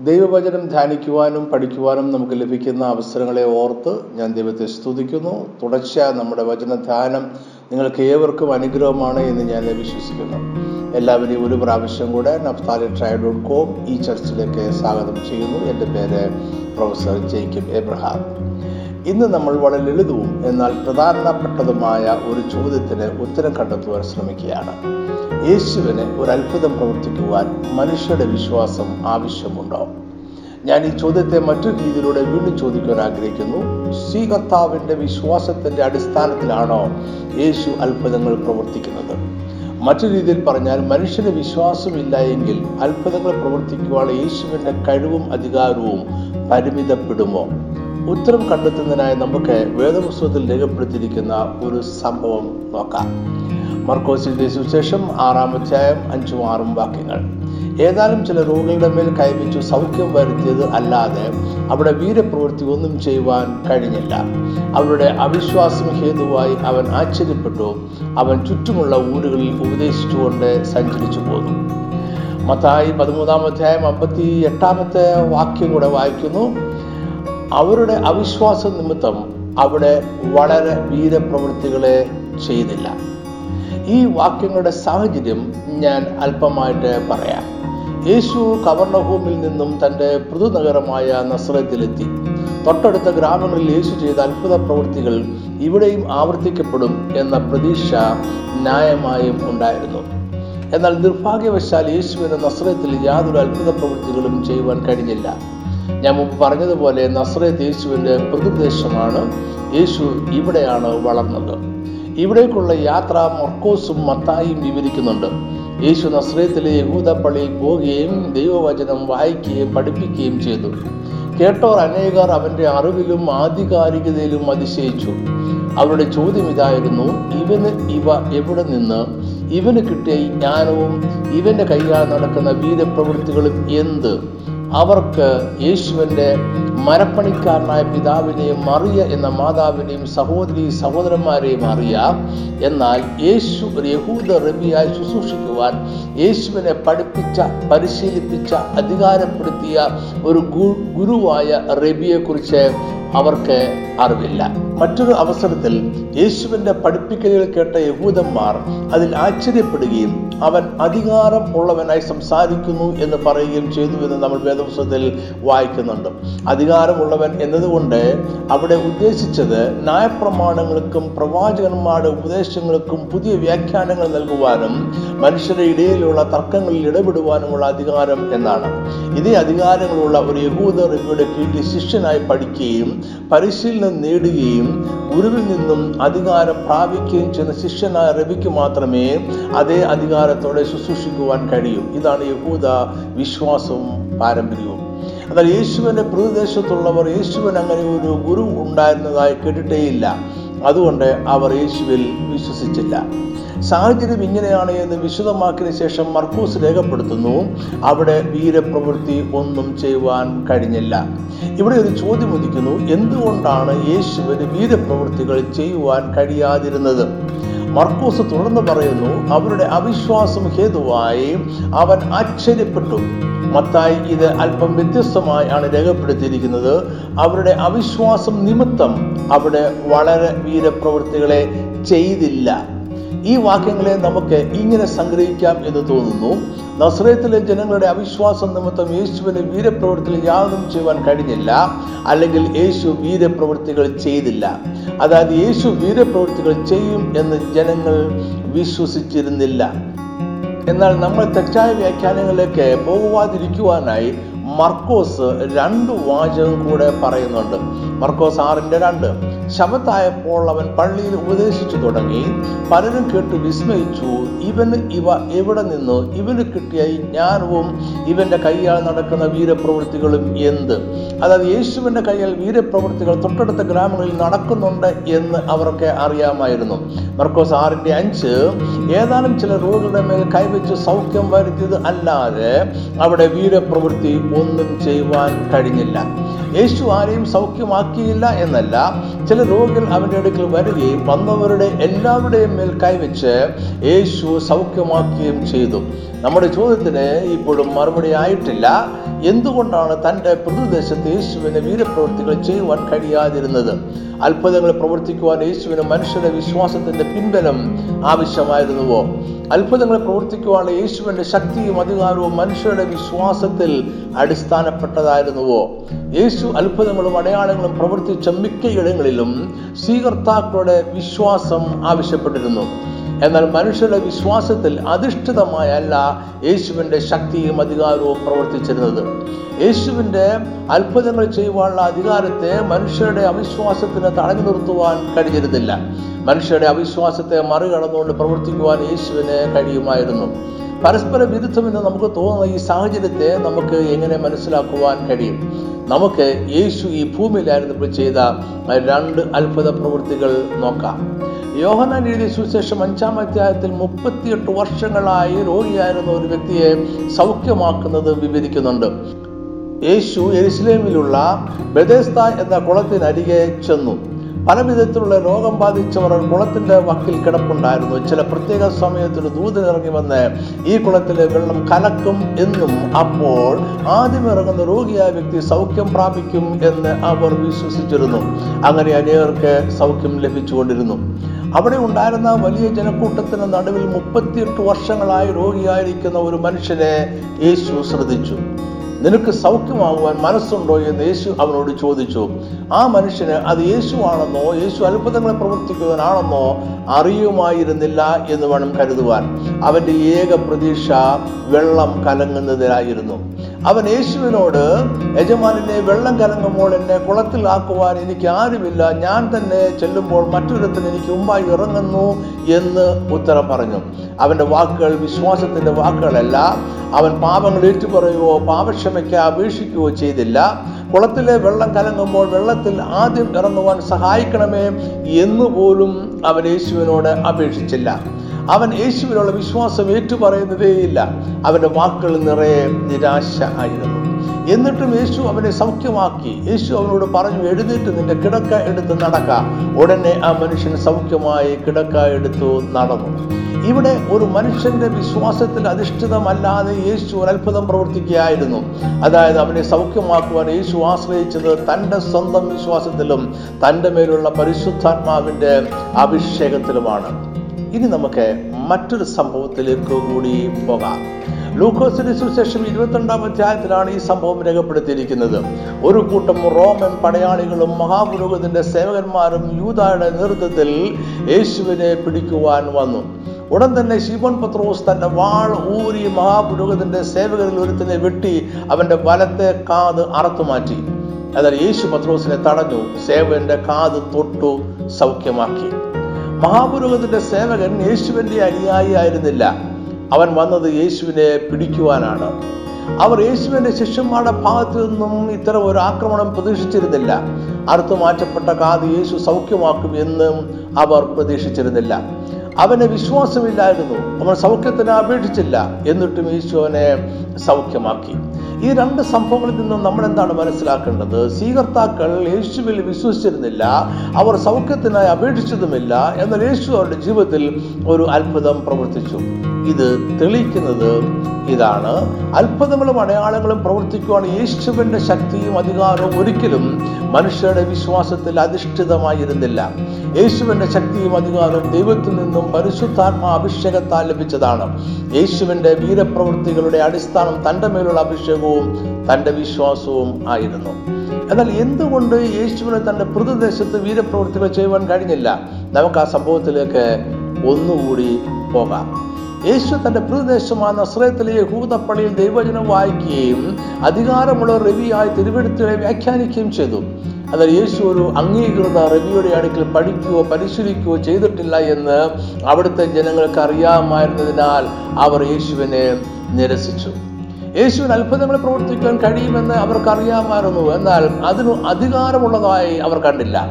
ദൈവവചനം ധ്യാനിക്കുവാനും പഠിക്കുവാനും നമുക്ക് ലഭിക്കുന്ന അവസരങ്ങളെ ഓർത്ത് ഞാൻ ദൈവത്തെ സ്തുതിക്കുന്നു. തുടർച്ച നമ്മുടെ വചന ധ്യാനം നിങ്ങൾക്ക് ഏവർക്കും അനുഗ്രഹമാണ് എന്ന് ഞാൻ വിശ്വസിക്കുന്നു. എല്ലാവരെയും ഒരു പ്രാവശ്യം കൂടെ നഫ്താലി ട്രൈ ഡോട്ട് കോം ഈ ചർച്ചിലേക്ക് സ്വാഗതം ചെയ്യുന്നു. എന്റെ പേര് പ്രൊഫസർ ജേക്കബ് എബ്രഹാം. ഇന്ന് നമ്മൾ വളരെ ലളിതവും എന്നാൽ പ്രധാനപ്പെട്ടതുമായ ഒരു ചോദ്യത്തിന് ഉത്തരം കണ്ടെത്തുവാൻ ശ്രമിക്കുകയാണ്. യേശുവിന് ഒരു അത്ഭുതം പ്രവർത്തിക്കുവാൻ മനുഷ്യരുടെ വിശ്വാസം ആവശ്യമുണ്ടോ? ഞാൻ ഈ ചോദ്യത്തെ മറ്റു രീതിയിലൂടെ വീണ്ടും ചോദിക്കുവാൻ ആഗ്രഹിക്കുന്നു. സ്വീകർത്താവിന്റെ വിശ്വാസത്തിന്റെ അടിസ്ഥാനത്തിലാണോ യേശു അത്ഭുതങ്ങൾ പ്രവർത്തിക്കുന്നത്? മറ്റു രീതിയിൽ പറഞ്ഞാൽ മനുഷ്യന് വിശ്വാസമില്ല എങ്കിൽ അത്ഭുതങ്ങൾ പ്രവർത്തിക്കുവാൻ യേശുവിന്റെ കഴിവും അധികാരവും പരിമിതപ്പെടുമോ? ഉത്തരം കണ്ടെത്തുന്നതിനായി നമുക്ക് വേദപുസ്തകത്തിൽ രേഖപ്പെടുത്തിയിരിക്കുന്ന ഒരു സംഭവം നോക്കാം. മർക്കോസിന്റെ സുശേഷം ആറാം അധ്യായം അഞ്ചും ആറും വാക്യങ്ങൾ. ഏതാനും ചില രോഗികളുടെ മേൽ കൈവച്ചു സൗഖ്യം വരുത്തിയത് അല്ലാതെ അവിടെ വീരപ്രവൃത്തി ഒന്നും ചെയ്യുവാൻ കഴിഞ്ഞില്ല. അവരുടെ അവിശ്വാസം ഹേതുവായി അവൻ ആശ്ചര്യപ്പെട്ടു. അവൻ ചുറ്റുമുള്ള ഊരുകളിൽ ഉപദേശിച്ചുകൊണ്ട് സഞ്ചരിച്ചു പോന്നു. മത്തായി പതിമൂന്നാം അധ്യായം അമ്പത്തി എട്ടാമത്തെ വാക്യം കൂടെ വായിക്കുന്നു. അവരുടെ അവിശ്വാസ നിമിത്തം അവിടെ വളരെ വീരപ്രവൃത്തികളെ ചെയ്തില്ല. ഈ വാക്യങ്ങളുടെ സാഹചര്യം ഞാൻ അല്പമായിട്ട് പറയാം. യേശു കവർണഭൂമിൽ നിന്നും തന്റെ പൃഥുനഗരമായ നസ്രത്തിലെത്തി. തൊട്ടടുത്ത ഗ്രാമങ്ങളിൽ യേശു ചെയ്ത അത്ഭുത പ്രവൃത്തികൾ ഇവിടെയും ആവർത്തിക്കപ്പെടും എന്ന പ്രതീക്ഷ ന്യായമായും ഉണ്ടായിരുന്നു. എന്നാൽ നിർഭാഗ്യവശാൽ യേശുവിന് നസ്രത്തിൽ യാതൊരു അത്ഭുത പ്രവൃത്തികളും ചെയ്യുവാൻ കഴിഞ്ഞില്ല. ഞാൻ മുമ്പ് പറഞ്ഞതുപോലെ നസ്രത്ത് യേശുവിന്റെ പ്രതിദേശമാണ് യേശു ഇവിടെയാണ് വളർന്നത്. ഇവിടേക്കുള്ള യാത്ര മർക്കോസും മത്തായും വിവരിക്കുന്നുണ്ട്. യേശു നസ്രത്തിലെ യഹൂദ പള്ളിയിൽ പോവുകയും ദൈവവചനം വായിക്കുകയും പഠിപ്പിക്കുകയും ചെയ്തു. കേട്ടോർ അനേകർ അവന്റെ അറിവിലും ആധികാരികതയിലും അതിശയിച്ചു. അവരുടെ ചോദ്യം ഇതായിരുന്നു ഇവന് ഇവ എവിടെ നിന്ന്? ഇവന് കിട്ടിയ ഈ ജ്ഞാനവും ഇവന്റെ കൈകാൽ നടക്കുന്ന വീരപ്രവൃത്തികളും എന്ത്? അവർക്ക് യേശുവിന്റെ മരപ്പണിക്കാരനായ പിതാവിനെയും മറിയ എന്ന മാതാവിനെയും സഹോദരി സഹോദരന്മാരെയും അറിയാം. എന്നാൽ യേശു ഒരു യഹൂദ റബിയായി ശുശ്രൂഷിക്കുവാൻ യേശുവിനെ പഠിപ്പിച്ച പരിശീലിപ്പിച്ച അധികാരപ്പെടുത്തിയ ഒരു ഗുരുവായ റബിയെക്കുറിച്ച് അവർക്ക് അറിവില്ല. മറ്റൊരു അവസരത്തിൽ യേശുവിന്റെ പഠിപ്പിക്കലുകൾ കേട്ട യഹൂദന്മാർ അതിൽ ആശ്ചര്യപ്പെടുകയും അവൻ അധികാരം ഉള്ളവനായി സംസാരിക്കുന്നു എന്ന് പറയുകയും ചെയ്തു എന്ന് നമ്മൾ വേദപുസ്തകത്തിൽ വായിക്കുന്നുണ്ട്. അധികാരമുള്ളവൻ എന്നതുകൊണ്ട് അവിടെ ഉദ്ദേശിച്ചത് ന്യായപ്രമാണങ്ങൾക്കും പ്രവാചകന്മാരുടെ ഉപദേശങ്ങൾക്കും പുതിയ വ്യാഖ്യാനങ്ങൾ നൽകുവാനും മനുഷ്യരുടെ ഇടയിലുള്ള തർക്കങ്ങളിൽ ഇടപെടുവാനുമുള്ള അധികാരം എന്നാണ്. ഇതേ അധികാരങ്ങളുള്ള ഒരു യഹൂദർ ഇവയുടെ കീഴിൽ ശിഷ്യനായി പഠിക്കുകയും പരിശീലനം നേടുകയും ഗുരുവിൽ നിന്നും അധികാരം പ്രാപിക്കുകയും ചെയ്യുന്ന ശിഷ്യനായ രവിക്ക് മാത്രമേ അതേ അധികാരത്തോടെ ശുശ്രൂഷിക്കുവാൻ കഴിയൂ. ഇതാണ് യഹൂദ വിശ്വാസവും പാരമ്പര്യവും. എന്നാൽ യേശുവിന്റെ പ്രദേശത്തുള്ളവർ യേശുവിന് അങ്ങനെ ഒരു ഗുരു ഉണ്ടായിരുന്നതായി കേട്ടിട്ടേയില്ല. അതുകൊണ്ട് അവർ യേശുവിൽ വിശ്വസിച്ചില്ല. സാഹചര്യം ഇങ്ങനെയാണ് എന്ന് വിശദമാക്കിയ ശേഷം മർക്കൂസ് രേഖപ്പെടുത്തുന്നു അവിടെ വീരപ്രവൃത്തി ഒന്നും ചെയ്യുവാൻ കഴിഞ്ഞില്ല. ഇവിടെ ഒരു ചോദ്യം ഉദിക്കുന്നു എന്തുകൊണ്ടാണ് യേശുവിന് വീരപ്രവൃത്തികൾ ചെയ്യുവാൻ കഴിയാതിരുന്നത്? മർക്കൂസ് തുടർന്ന് പറയുന്നു അവരുടെ അവിശ്വാസം ഹേതുവായി. അവൻ ആശ്ചര്യപ്പെട്ടു. മത്തായി ഇത് അല്പം വ്യത്യസ്തമായി ആണ് രേഖപ്പെടുത്തിയിരിക്കുന്നത്. അവരുടെ അവിശ്വാസം നിമിത്തം അവിടെ വളരെ വീരപ്രവൃത്തികളെ ചെയ്തില്ല. ഈ വാക്യങ്ങളെ നമുക്ക് ഇങ്ങനെ സംഗ്രഹിക്കാം എന്ന് തോന്നുന്നു. നസ്രയത്തിലെ ജനങ്ങളുടെ അവിശ്വാസം നിമിത്തം യേശുവിന് വീരപ്രവൃത്തികൾ യാതൊന്നും ചെയ്യുവാൻ കഴിഞ്ഞില്ല. അല്ലെങ്കിൽ യേശു വീരപ്രവൃത്തികൾ ചെയ്തില്ല. അതായത് യേശു വീരപ്രവൃത്തികൾ ചെയ്യും എന്ന് ജനങ്ങൾ വിശ്വസിച്ചിരുന്നില്ല. എന്നാൽ നമ്മൾ തെറ്റായ വ്യാഖ്യാനങ്ങളിലേക്ക് പോകുവാതിരിക്കുവാനായി മർക്കോസ് രണ്ട് വാചകം കൂടെ പറയുന്നുണ്ട്. മർക്കോസ് ആറിന്റെ രണ്ട്. ശബത്തായപ്പോൾ അവൻ പള്ളിയിൽ ഉപദേശിച്ചു തുടങ്ങി. പലരും കേട്ട് വിസ്മയിച്ചു ഇവന് ഇവ എവിടെ നിന്ന്? ഇവന് കിട്ടിയ ഈ ജ്ഞാനവും ഇവന്റെ കൈയാൽ നടക്കുന്ന വീരപ്രവൃത്തികളും എന്ത്? അതായത് യേശുവിന്റെ കൈയാൽ വീരപ്രവൃത്തികൾ തൊട്ടടുത്ത ഗ്രാമങ്ങളിൽ നടക്കുന്നുണ്ട് എന്ന് അവർക്ക് അറിയാമായിരുന്നു. മർക്കോസ് ആറിന്റെ അഞ്ച് ഏതാനും ചില രോഗികളുടെ മേൽ കൈവച്ച് സൗഖ്യം വരുത്തിയത് അല്ലാതെ അവിടെ വീരപ്രവൃത്തി ഒന്നും ചെയ്യുവാൻ കഴിഞ്ഞില്ല. യേശു ആരെയും സൗഖ്യമാക്കിയില്ല എന്നല്ല. ചില രോഗികൾ അവന്റെ അടുക്കൽ വരികയും വന്നവരുടെ എല്ലാവരുടെയും മേൽ കൈവച്ച് യേശു സൗഖ്യമാക്കുകയും ചെയ്തു. നമ്മുടെ ചോദ്യത്തിന് ഇപ്പോഴും മറുപടി ആയിട്ടില്ല. എന്തുകൊണ്ടാണ് തന്റെ പ്രതിദേശത്ത് യേശുവിനെ വീരപ്രവൃത്തികൾ ചെയ്യുവാൻ കഴിയാതിരുന്നത്? അത്ഭുതങ്ങൾ പ്രവർത്തിക്കുവാൻ യേശുവിന് മനുഷ്യന്റെ വിശ്വാസത്തിന്റെ പിൻബലം ആവശ്യമായിരുന്നുവോ? അത്ഭുതങ്ങൾ പ്രവർത്തിക്കുവാനുള്ള യേശുവിന്റെ ശക്തിയും അധികാരവും മനുഷ്യരുടെ വിശ്വാസത്തിൽ അടിസ്ഥാനപ്പെട്ടതായിരുന്നുവോ? യേശു അത്ഭുതങ്ങളും അടയാളങ്ങളും പ്രവർത്തിച്ച മിക്കയിടങ്ങളിലും സ്വീകർത്താക്കളുടെ വിശ്വാസം ആവശ്യപ്പെട്ടിരുന്നു. എന്നാൽ മനുഷ്യരുടെ വിശ്വാസത്തിൽ അധിഷ്ഠിതമായല്ല യേശുവിന്റെ ശക്തിയും അധികാരവും പ്രവർത്തിച്ചിരുന്നത്. യേശുവിന്റെ അത്ഭുതങ്ങൾ ചെയ്യുവാനുള്ള അധികാരത്തെ മനുഷ്യരുടെ അവിശ്വാസത്തിന് തടഞ്ഞു നിർത്തുവാൻ കഴിഞ്ഞിരുന്നില്ല. മനുഷ്യരുടെ അവിശ്വാസത്തെ മറികടന്നുകൊണ്ട് പ്രവർത്തിക്കുവാൻ യേശുവിന് കഴിയുമായിരുന്നു. പരസ്പര വിരുദ്ധമെന്ന് നമുക്ക് തോന്നുന്ന ഈ സാഹചര്യത്തെ നമുക്ക് എങ്ങനെ മനസ്സിലാക്കുവാൻ കഴിയും? നമുക്ക് യേശു ഈ ഭൂമിയിലായിരുന്നപ്പോൾ ചെയ്ത രണ്ട് അത്ഭുത പ്രവൃത്തികൾ നോക്കാം. യോഹനാൻ എഴുതിയ സുവിശേഷം അഞ്ചാം അധ്യായത്തിൽ മുപ്പത്തിയെട്ട് വർഷങ്ങളായി രോഗിയായിരുന്ന ഒരു വ്യക്തിയെ സൗഖ്യമാക്കുന്നത് വിവരിക്കുന്നുണ്ട്. യേശു എരുസലേമിലുള്ള ബദേസ്ത എന്ന കുളത്തിനരികെ ചെന്നു. പല വിധത്തിലുള്ള രോഗം ബാധിച്ചവർ കുളത്തിന്റെ വക്കിൽ കിടപ്പുണ്ടായിരുന്നു. ചില പ്രത്യേക സമയത്തിൽ ദൂതൻ ഇറങ്ങി വന്ന് ഈ കുളത്തിലെ വെള്ളം കലക്കും എന്നും അപ്പോൾ ആദ്യം ഇറങ്ങുന്ന രോഗിയായ വ്യക്തി സൗഖ്യം പ്രാപിക്കും എന്ന് അവർ വിശ്വസിച്ചിരുന്നു. അങ്ങനെ അനേകർക്ക് സൗഖ്യം ലഭിച്ചുകൊണ്ടിരുന്നു. അവിടെ ഉണ്ടായിരുന്ന വലിയ ജനക്കൂട്ടത്തിന് നടുവിൽ മുപ്പത്തിയെട്ട് വർഷങ്ങളായി രോഗിയായിരിക്കുന്ന ഒരു മനുഷ്യനെ യേശു ശ്രദ്ധിച്ചു. നിനക്ക് സൗഖ്യമാകുവാൻ മനസ്സുണ്ടോ എന്ന് യേശു അവനോട് ചോദിച്ചു. ആ മനുഷ്യന് അത് യേശുവാണെന്നോ യേശു അത്ഭുതങ്ങളെ പ്രവർത്തിക്കുവാനാണെന്നോ അറിയുമായിരുന്നില്ല എന്ന് വേണം കരുതുവാൻ. അവന്റെ ഏക പ്രതീക്ഷ വെള്ളം കലങ്ങുന്നതിനായിരുന്നു അവൻ യേശുവിനോട് യജമാനെ വെള്ളം കലങ്ങുമ്പോൾ എന്നെ കുളത്തിൽ ആക്കുവാൻ എനിക്ക് ആരുമില്ല. ഞാൻ തന്നെ ചെല്ലുമ്പോൾ മറ്റൊരിടത്തിൽ എനിക്ക് മുമ്പായി ഇറങ്ങുന്നു എന്ന് ഉത്തരം പറഞ്ഞു. അവന്റെ വാക്കുകൾ വിശ്വാസത്തിന്റെ വാക്കുകളല്ല. അവൻ പാപങ്ങൾ ഏറ്റുപറയുകയോ പാപക്ഷമയ്ക്ക് അപേക്ഷിക്കുകയോ ചെയ്തില്ല. കുളത്തിലെ വെള്ളം കലങ്ങുമ്പോൾ വെള്ളത്തിൽ ആദ്യം ഇറങ്ങുവാൻ സഹായിക്കണമേ എന്നുപോലും അവൻ യേശുവിനോട് അപേക്ഷിച്ചില്ല. അവൻ യേശുവിനുള്ള വിശ്വാസം ഏറ്റുപറയുന്നതേയില്ല അവന്റെ വാക്കുകൾ നിറയെ നിരാശ ആയിരുന്നു. എന്നിട്ടും യേശു അവനെ സൗഖ്യമാക്കി. യേശു അവനോട് പറഞ്ഞു എഴുന്നേറ്റ് നിന്റെ കിടക്ക എടുത്ത് നടക്ക. ഉടനെ ആ മനുഷ്യൻ സൗഖ്യമായി കിടക്ക എടുത്തു നടന്നു. ഇവിടെ ഒരു മനുഷ്യന്റെ വിശ്വാസത്തിൽ അധിഷ്ഠിതമല്ലാതെ യേശു ഒരു അത്ഭുതം പ്രവർത്തിക്കുകയായിരുന്നു. അതായത് അവനെ സൗഖ്യമാക്കുവാൻ യേശു ആശ്രയിച്ചത് തന്റെ സ്വന്തം വിശ്വാസത്തിലും തന്റെ മേലുള്ള പരിശുദ്ധാത്മാവിന്റെ അഭിഷേകത്തിലുമാണ്. ഇനി നമുക്ക് മറ്റൊരു സംഭവത്തിലേക്ക് കൂടി പോകാം. ലൂക്കോസിന്റെ സുശേഷം ഇരുപത്തിരണ്ടാം അധ്യായത്തിലാണ് ഈ സംഭവം രേഖപ്പെടുത്തിയിരിക്കുന്നത്. ഒരു കൂട്ടം റോമൻ പടയാളികളും മഹാപുരോഹിതന്റെ സേവകന്മാരും യൂതായുടെ നേതൃത്വത്തിൽ യേശുവിനെ പിടിക്കുവാൻ വന്നു. ഉടൻ തന്നെ ശിവൻ പത്രോസ് തന്റെ വാൾ ഊരി മഹാപുരോഹിതന്റെ സേവകരിൽ ഒരുത്തിനെ വെട്ടി അവന്റെ വലത്തെ കാത് അറത്തുമാറ്റി എന്നാൽ യേശു പത്രോസിനെ തടഞ്ഞു സേവകന്റെ കാത് തൊട്ടു സൗഖ്യമാക്കി. മഹാപുരോഗതിന്റെ സേവകൻ യേശുവിന്റെ അനുയായി ആയിരുന്നില്ല അവൻ വന്നത് യേശുവിനെ പിടിക്കുവാനാണ്. അവർ യേശുവിന്റെ ശിഷ്യന്മാരുടെ ഭാഗത്തു നിന്നും ഇത്തരം ഒരു ആക്രമണം പ്രതീക്ഷിച്ചിരുന്നില്ല. അറുത്തു മാറ്റപ്പെട്ട കാത് യേശു സൗഖ്യമാക്കും എന്നും അവർ പ്രതീക്ഷിച്ചിരുന്നില്ല. അവന് വിശ്വാസമില്ലായിരുന്നു. അവൻ സൗഖ്യത്തിന് അപേക്ഷിച്ചില്ല. എന്നിട്ടും യേശു അവനെ സൗഖ്യമാക്കി. ഈ രണ്ട് സംഭവങ്ങളിൽ നിന്നും നമ്മൾ എന്താണ് മനസ്സിലാക്കേണ്ടത്? സ്വീകർത്താക്കൾ യേശുവിൽ വിശ്വസിച്ചിരുന്നില്ല അവർ സൗഖ്യത്തിനായി അപേക്ഷിച്ചതുമില്ല എന്നാൽ യേശു അവരുടെ ജീവിതത്തിൽ ഒരു അത്ഭുതം പ്രവർത്തിച്ചു. ഇത് തെളിയിക്കുന്നത് ഇതാണ്. അത്ഭുതങ്ങളും അടയാളങ്ങളും പ്രവർത്തിക്കുവാൻ യേശുവിന്റെ ശക്തിയും അധികാരവും ഒരിക്കലും മനുഷ്യരുടെ വിശ്വാസത്തിൽ അധിഷ്ഠിതമായിരുന്നില്ല. യേശുവിന്റെ ശക്തിയും അധികാരവും ദൈവത്തിൽ നിന്നും പരിശുദ്ധാത്മാ അഭിഷേകത്താൽ ലഭിച്ചതാണ്. യേശുവിന്റെ വീരപ്രവൃത്തികളുടെ അടിസ്ഥാനം തന്റെ മേലുള്ള അഭിഷേകവും തന്റെ വിശ്വാസവും ആയിരുന്നു. എന്നാൽ എന്തുകൊണ്ട് യേശുവിന് തന്റെ പ്രതിദേശത്ത് വീരപ്രവൃത്തികൾ ചെയ്യുവാൻ കഴിഞ്ഞില്ല? നമുക്ക് ആ സംഭവത്തിലേക്ക് ഒന്നുകൂടി പോകാം. യേശു തന്റെ പ്രദേശമായ നസ്രയത്തിലെ യഹൂദപ്പള്ളിയിൽ ദൈവജനം വായിക്കുകയും അധികാരമുള്ള റവിയായി തിരുവെടുത്തുകളെ വ്യാഖ്യാനിക്കുകയും ചെയ്തു. എന്നാൽ യേശു ഒരു അംഗീകൃത റവിയുടെ അടുക്കൽ പഠിക്കുകയോ പരിശീലിക്കുകയോ ചെയ്തിട്ടില്ല എന്ന് അവിടുത്തെ ജനങ്ങൾക്ക് അറിയാമായിരുന്നതിനാൽ അവർ യേശുവിനെ നിരസിച്ചു. യേശുവിന് അത്ഭുതങ്ങൾ പ്രവർത്തിക്കാൻ കഴിയുമെന്ന് അവർക്ക് അറിയാമായിരുന്നു എന്നാൽ അതിന് അധികാരമുള്ളതായി അവർ കണ്ടില്ല.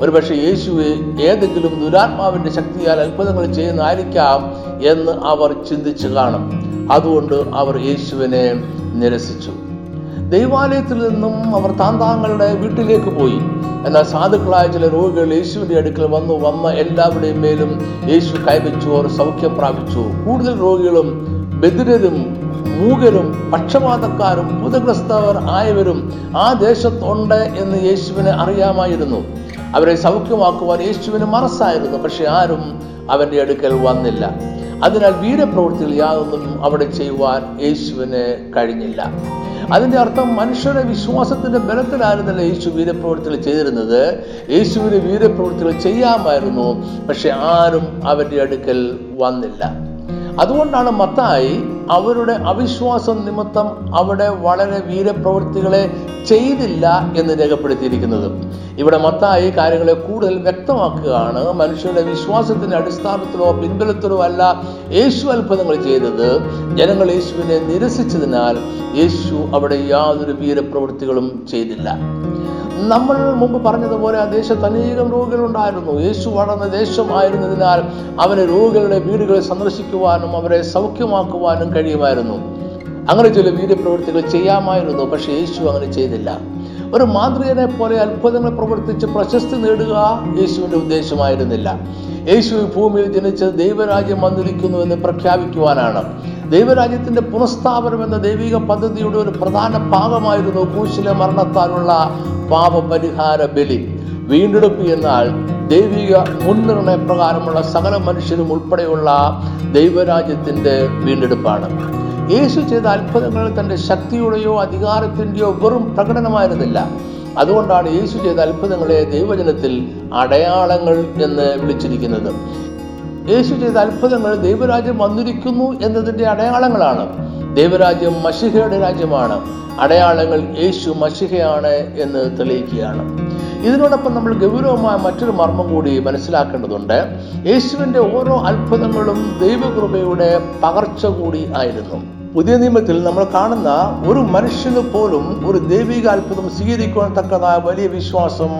ഒരുപക്ഷെ യേശുവെ ഏതെങ്കിലും ദുരാത്മാവിന്റെ ശക്തിയാൽ അത്ഭുതങ്ങൾ ചെയ്യുന്നതായിരിക്കാം എന്ന് അവർ ചിന്തിച്ചു കാണും. അതുകൊണ്ട് അവർ യേശുവിനെ നിരസിച്ചു. ദൈവാലയത്തിൽ നിന്നും അവർ താന്താങ്ങളുടെ വീട്ടിലേക്ക് പോയി. എന്നാൽ സാധുക്കളായ ചില രോഗികൾ യേശുവിന്റെ അടുക്കൽ വന്നു. വന്ന എല്ലാവരുടെയും മേലും യേശു കൈവച്ചു അവർ സൗഖ്യം പ്രാപിച്ചു. കൂടുതൽ രോഗികളും ബദിരരും മൂകരും പക്ഷപാതക്കാരും ഭൂതഗ്രസ്തവർ ആയവരും ആ ദേശത്തുണ്ട് എന്ന് യേശുവിന് അറിയാമായിരുന്നു. അവരെ സൗഖ്യമാക്കുവാൻ യേശുവിന് മനസ്സായിരുന്നു പക്ഷെ ആരും അവന്റെ അടുക്കൽ വന്നില്ല. അതിനാൽ വീരപ്രവൃത്തികൾ യാതൊന്നും അവിടെ ചെയ്യുവാൻ യേശുവിന് കഴിഞ്ഞില്ല. അതിന്റെ അർത്ഥം മനുഷ്യരുടെ വിശ്വാസത്തിന്റെ ബലത്തിലായിരുന്നല്ല യേശു വീരപ്രവൃത്തികൾ ചെയ്തിരുന്നത്. യേശുവിന് വീരപ്രവൃത്തികൾ ചെയ്യാമായിരുന്നു പക്ഷെ ആരും അവന്റെ അടുക്കൽ വന്നില്ല. അതുകൊണ്ടാണ് മത്തായി അവരുടെ അവിശ്വാസം നിമിത്തം അവിടെ വളരെ വീരപ്രവൃത്തികളെ ചെയ്തില്ല എന്ന് രേഖപ്പെടുത്തിയിരിക്കുന്നത്. ഇവിടെ മത്തായി കാര്യങ്ങളെ കൂടുതൽ വ്യക്തമാക്കുകയാണ്. മനുഷ്യരുടെ വിശ്വാസത്തിന്റെ അടിസ്ഥാനത്തിലോ പിൻബലത്തിലോ അല്ല യേശു അത്ഭുതങ്ങൾ ചെയ്തത്. ജനങ്ങൾ യേശുവിനെ നിരസിച്ചതിനാൽ യേശു അവിടെ യാതൊരു വീരപ്രവൃത്തികളും ചെയ്തില്ല. നമ്മൾ മുമ്പ് പറഞ്ഞതുപോലെ ആ ദേശത്ത് അനേകം രോഗികളുണ്ടായിരുന്നു യേശു വളർന്ന ദേശമായിരുന്നതിനാൽ അവന് രോഗികളുടെ വീടുകളെ സന്ദർശിക്കുവാനും അവരെ സൗഖ്യമാക്കുവാനും കഴിയുമായിരുന്നു. അങ്ങനെ ചില വീര്യപ്രവൃത്തികൾ ചെയ്യാമായിരുന്നു പക്ഷെ യേശു അങ്ങനെ ചെയ്തില്ല. ഒരു മാതൃകനെ പോലെ അത്ഭുതങ്ങൾ പ്രവർത്തിച്ച് പ്രശസ്തി നേടുക യേശുവിന്റെ ഉദ്ദേശമായിരുന്നില്ല. യേശു ഭൂമിയിൽ ജനിച്ച് ദൈവരാജ്യം വന്നിരിക്കുന്നു എന്ന് പ്രഖ്യാപിക്കുവാനാണ്. ദൈവരാജ്യത്തിന്റെ പുനഃസ്ഥാപനം എന്ന ദൈവിക പദ്ധതിയുടെ ഒരു പ്രധാന ഭാഗമായിരുന്നു കൂശിലെ മരണത്താലുള്ള പാപപരിഹാര ബലി. വീണ്ടെടുപ്പ് എന്നാൽ ദൈവിക മുൻനിർണയ പ്രകാരമുള്ള സകല മനുഷ്യരും ഉൾപ്പെടെയുള്ള ദൈവരാജ്യത്തിന്റെ വീണ്ടെടുപ്പാണ്. യേശു ചെയ്ത അത്ഭുതങ്ങൾ തന്റെ ശക്തിയുടെയോ അധികാരത്തിന്റെയോ വെറും പ്രകടനമായിരുന്നില്ല. അതുകൊണ്ടാണ് യേശു ചെയ്ത അത്ഭുതങ്ങളെ ദൈവജനത്തിൽ അടയാളങ്ങൾ എന്ന് വിളിച്ചിരിക്കുന്നത്. യേശു ചെയ്ത അത്ഭുതങ്ങൾ ദൈവരാജ്യം വന്നിരിക്കുന്നു എന്നതിന്റെ അടയാളങ്ങളാണ്. ദൈവരാജ്യം മഷിഹയുടെ രാജ്യമാണ്. അടയാളങ്ങൾ യേശു മഷിഹയാണ് എന്ന് തെളിയിക്കുകയാണ്. ഇതിനോടൊപ്പം നമ്മൾ ഗൗരവമായ മറ്റൊരു മർമ്മം കൂടി മനസ്സിലാക്കേണ്ടതുണ്ട്. യേശുവിന്റെ ഓരോ അത്ഭുതങ്ങളും ദൈവകൃപയുടെ പകർച്ച കൂടി ആയിരുന്നു. പുതിയ നിയമത്തിൽ നമ്മൾ കാണുന്ന ഒരു മനുഷ്യന് പോലും ഒരു ദൈവിക അത്ഭുതം സ്വീകരിക്കുവാൻ തക്കതായ വലിയ വിശ്വാസം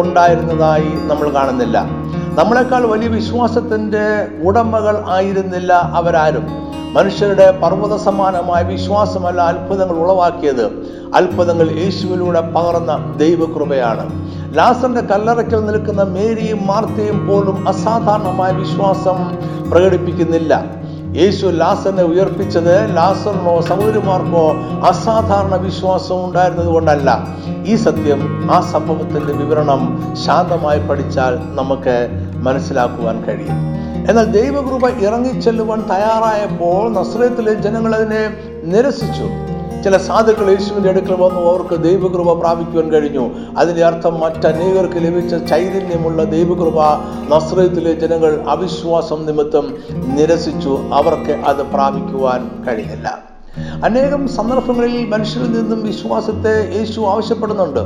ഉണ്ടായിരുന്നതായി നമ്മൾ കാണുന്നില്ല. നമ്മളെക്കാൾ വലിയ വിശ്വാസത്തിന്റെ ഉടമകൾ ആയിരുന്നില്ല അവരാരും. മനുഷ്യരുടെ പർവത സമാനമായ വിശ്വാസമല്ല അത്ഭുതങ്ങൾ ഉളവാക്കിയത്. അത്ഭുതങ്ങൾ യേശുവിലൂടെ പകർന്ന ദൈവകൃപയാണ്. ലാസറിന്റെ കല്ലറയ്ക്കൽ നിൽക്കുന്ന മേരിയും മാർത്തയും പോലും അസാധാരണമായ വിശ്വാസം പ്രകടിപ്പിക്കുന്നില്ല. യേശു ലാസനെ ഉയർപ്പിച്ചത് ലാസറിനോ സഹോദരിമാർക്കോ അസാധാരണ വിശ്വാസം ഉണ്ടായിരുന്നത് കൊണ്ടല്ല. ഈ സത്യം ആ സംഭവത്തിന്റെ വിവരണം ശാന്തമായി പഠിച്ചാൽ നമുക്ക് മനസ്സിലാക്കുവാൻ കഴിയും. എന്നാൽ ദൈവകൃപ ഇറങ്ങിച്ചെല്ലുവാൻ തയ്യാറായപ്പോൾ നസ്രയത്തിലെ ജനങ്ങൾ അതിനെ നിരസിച്ചു. ചില സാധുക്കൾ യേശുവിന്റെ അടുക്കൽ വന്നു അവർക്ക് ദൈവകൃപ പ്രാപിക്കുവാൻ കഴിഞ്ഞു. അതിന്റെ അർത്ഥം മറ്റനേകർക്ക് ലഭിച്ച ചൈതന്യമുള്ള ദൈവകൃപ നസ്രയത്തിലെ ജനങ്ങൾ അവിശ്വാസം നിമിത്തം നിരസിച്ചു. അവർക്ക് അത് പ്രാപിക്കുവാൻ കഴിഞ്ഞില്ല. അനേകം സന്ദർഭങ്ങളിൽ മനുഷ്യരിൽ നിന്നും വിശ്വാസത്തെ യേശു ആവശ്യപ്പെടുന്നുണ്ട്.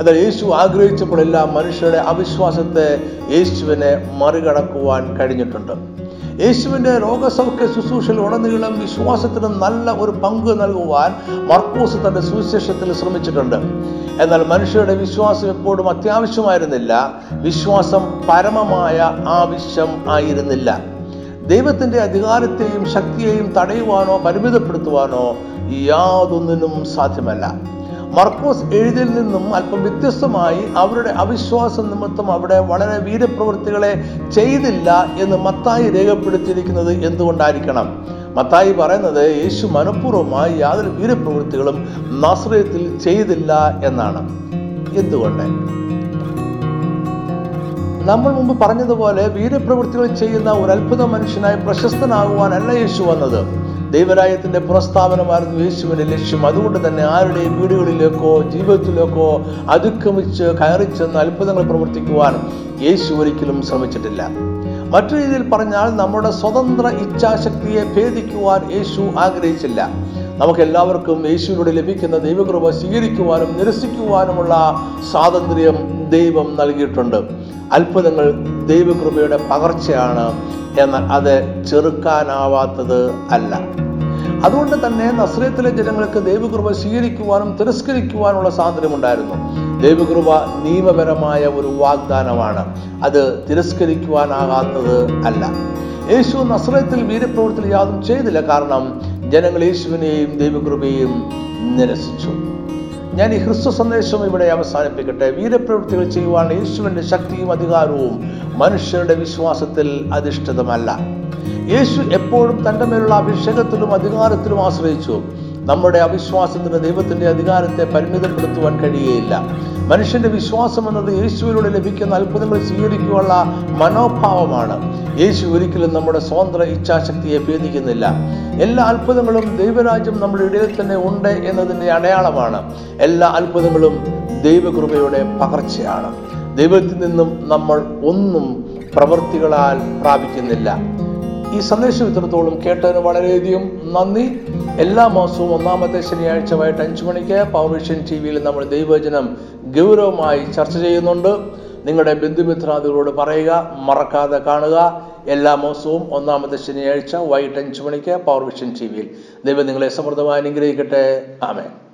എന്നാൽ യേശു ആഗ്രഹിച്ചപ്പോഴെല്ലാം മനുഷ്യരുടെ അവിശ്വാസത്തെ യേശുവിനെ മറികടക്കുവാൻ കഴിഞ്ഞിട്ടുണ്ട്. യേശുവിന്റെ രോഗസൗഖ്യ ശുശ്രൂഷയിൽ ഉടനീളം വിശ്വാസത്തിന് നല്ല ഒരു പങ്ക് നൽകുവാൻ മർക്കൂസ് തന്റെ സുവിശേഷത്തിൽ ശ്രമിച്ചിട്ടുണ്ട്. എന്നാൽ മനുഷ്യരുടെ വിശ്വാസം എപ്പോഴും അത്യാവശ്യമായിരുന്നില്ല. വിശ്വാസം പരമമായ ആവശ്യം ആയിരുന്നില്ല. ദൈവത്തിന്റെ അധികാരത്തെയും ശക്തിയെയും തടയുവാനോ പരിമിതപ്പെടുത്തുവാനോ യാതൊന്നിനും സാധ്യമല്ല. മർക്കോസ് എഴുതിയിൽ നിന്നും അല്പം വ്യത്യസ്തമായി അവരുടെ അവിശ്വാസം നിമിത്തം അവിടെ വളരെ വീരപ്രവൃത്തികളെ ചെയ്തില്ല എന്ന് മത്തായി രേഖപ്പെടുത്തിയിരിക്കുന്നത് എന്തുകൊണ്ടായിരിക്കണം? മത്തായി പറയുന്നത് യേശു മനഃപൂർവമായി യാതൊരു വീരപ്രവൃത്തികളും നസ്രയത്തിൽ ചെയ്തില്ല എന്നാണ്. എന്തുകൊണ്ട്? നമ്മൾ മുമ്പ് പറഞ്ഞതുപോലെ വീരപ്രവൃത്തികൾ ചെയ്യുന്ന ഒരു അത്ഭുത മനുഷ്യനായി പ്രശസ്തനാകുവാനല്ല യേശു വന്നത്. ദൈവരായത്തിന്റെ പ്രസ്താവനമായിരുന്നു യേശുവിന്റെ ലക്ഷ്യം. അതുകൊണ്ട് തന്നെ ആരുടെയും വീടുകളിലേക്കോ ജീവിതത്തിലേക്കോ അതിക്രമിച്ച് കയറിച്ചെന്ന് അത്ഭുതങ്ങൾ പ്രവർത്തിക്കുവാൻ യേശു ഒരിക്കലും ശ്രമിച്ചിട്ടില്ല. മറ്റു രീതിയിൽ പറഞ്ഞാൽ നമ്മുടെ സ്വതന്ത്ര ഇച്ഛാശക്തിയെ ഭേദിക്കുവാൻ യേശു ആഗ്രഹിച്ചില്ല. നമുക്ക് എല്ലാവർക്കും യേശുവിലൂടെ ലഭിക്കുന്ന ദൈവകൃപ സ്വീകരിക്കുവാനും നിരസിക്കുവാനുമുള്ള സ്വാതന്ത്ര്യം ദൈവം നൽകിയിട്ടുണ്ട്. അത്ഭുതങ്ങൾ ദൈവകൃപയുടെ പകർച്ചയാണ് എന്നാൽ അത് ചെറുക്കാനാവാത്തത് അല്ല. അതുകൊണ്ട് തന്നെ നസ്രയത്തിലെ ജനങ്ങൾക്ക് ദൈവകൃപ സ്വീകരിക്കുവാനും തിരസ്കരിക്കുവാനുള്ള സ്വാതന്ത്ര്യമുണ്ടായിരുന്നു. ദൈവകൃപ നിയമപരമായ ഒരു വാഗ്ദാനമാണ്. അത് തിരസ്കരിക്കുവാനാകാത്തത് അല്ല. യേശു നസ്രയത്തിൽ വീരപ്രവൃത്തിയിൽ യാതും ചെയ്തില്ല. കാരണം ജനങ്ങൾ യേശുവിനെയും ദൈവകൃപയെയും നിരസിച്ചു. ഞാൻ ഈ ക്രിസ്തു സന്ദേശം ഇവിടെ അവസാനിപ്പിക്കട്ടെ. വീരപ്രവൃത്തികൾ ചെയ്യുവാൻ യേശുവിന്റെ ശക്തിയും അധികാരവും മനുഷ്യരുടെ വിശ്വാസത്തിൽ അധിഷ്ഠിതമല്ല. യേശു എപ്പോഴും തന്റെ മേലുള്ള അഭിഷേകത്തിലും അധികാരത്തിലും ആശ്രയിച്ചു. നമ്മുടെ അവിശ്വാസത്തിന് ദൈവത്തിന്റെ അധികാരത്തെ പരിമിതപ്പെടുത്തുവാൻ കഴിയുകയില്ല മനുഷ്യന്റെ വിശ്വാസം എന്നത് യേശുവിലൂടെ ലഭിക്കുന്ന അത്ഭുതങ്ങൾ സ്വീകരിക്കുവാനുള്ള മനോഭാവമാണ്. യേശു ഒരിക്കലും നമ്മുടെ സ്വതന്ത്ര ഇച്ഛാശക്തിയെ ഭേദിക്കുന്നില്ല. എല്ലാ അത്ഭുതങ്ങളും ദൈവരാജ്യം നമ്മുടെ ഇടയിൽ തന്നെ ഉണ്ട് എന്നതിന്റെ അടയാളമാണ്. എല്ലാ അത്ഭുതങ്ങളും ദൈവകൃപയുടെ പകർച്ചയാണ്. ദൈവത്തിൽ നിന്നും നമ്മൾ ഒന്നും പ്രവൃത്തികളാൽ പ്രാപിക്കുന്നില്ല. ഈ സന്ദേശം ഇത്രത്തോളം. കേട്ടതിന് വളരെയധികം നന്ദി. എല്ലാ മാസവും ഒന്നാമത്തെ ശനിയാഴ്ച വൈകിട്ട് അഞ്ചു മണിക്ക് പവർ വിഷൻ ടി വിയിൽ നമ്മൾ ദൈവവചനം ഗൗരവമായി ചർച്ച ചെയ്യുന്നുണ്ട്. നിങ്ങളുടെ ബന്ധുമിത്രാദികളോട് പറയുക മറക്കാതെ കാണുക. എല്ലാ മാസവും ഒന്നാമത്തെ ശനിയാഴ്ച വൈകിട്ട് അഞ്ചു മണിക്ക് പവർ വിഷൻ ടി വിയിൽ ദൈവം നിങ്ങളെ സമൃദ്ധമായി അനുഗ്രഹിക്കട്ടെ. ആമേ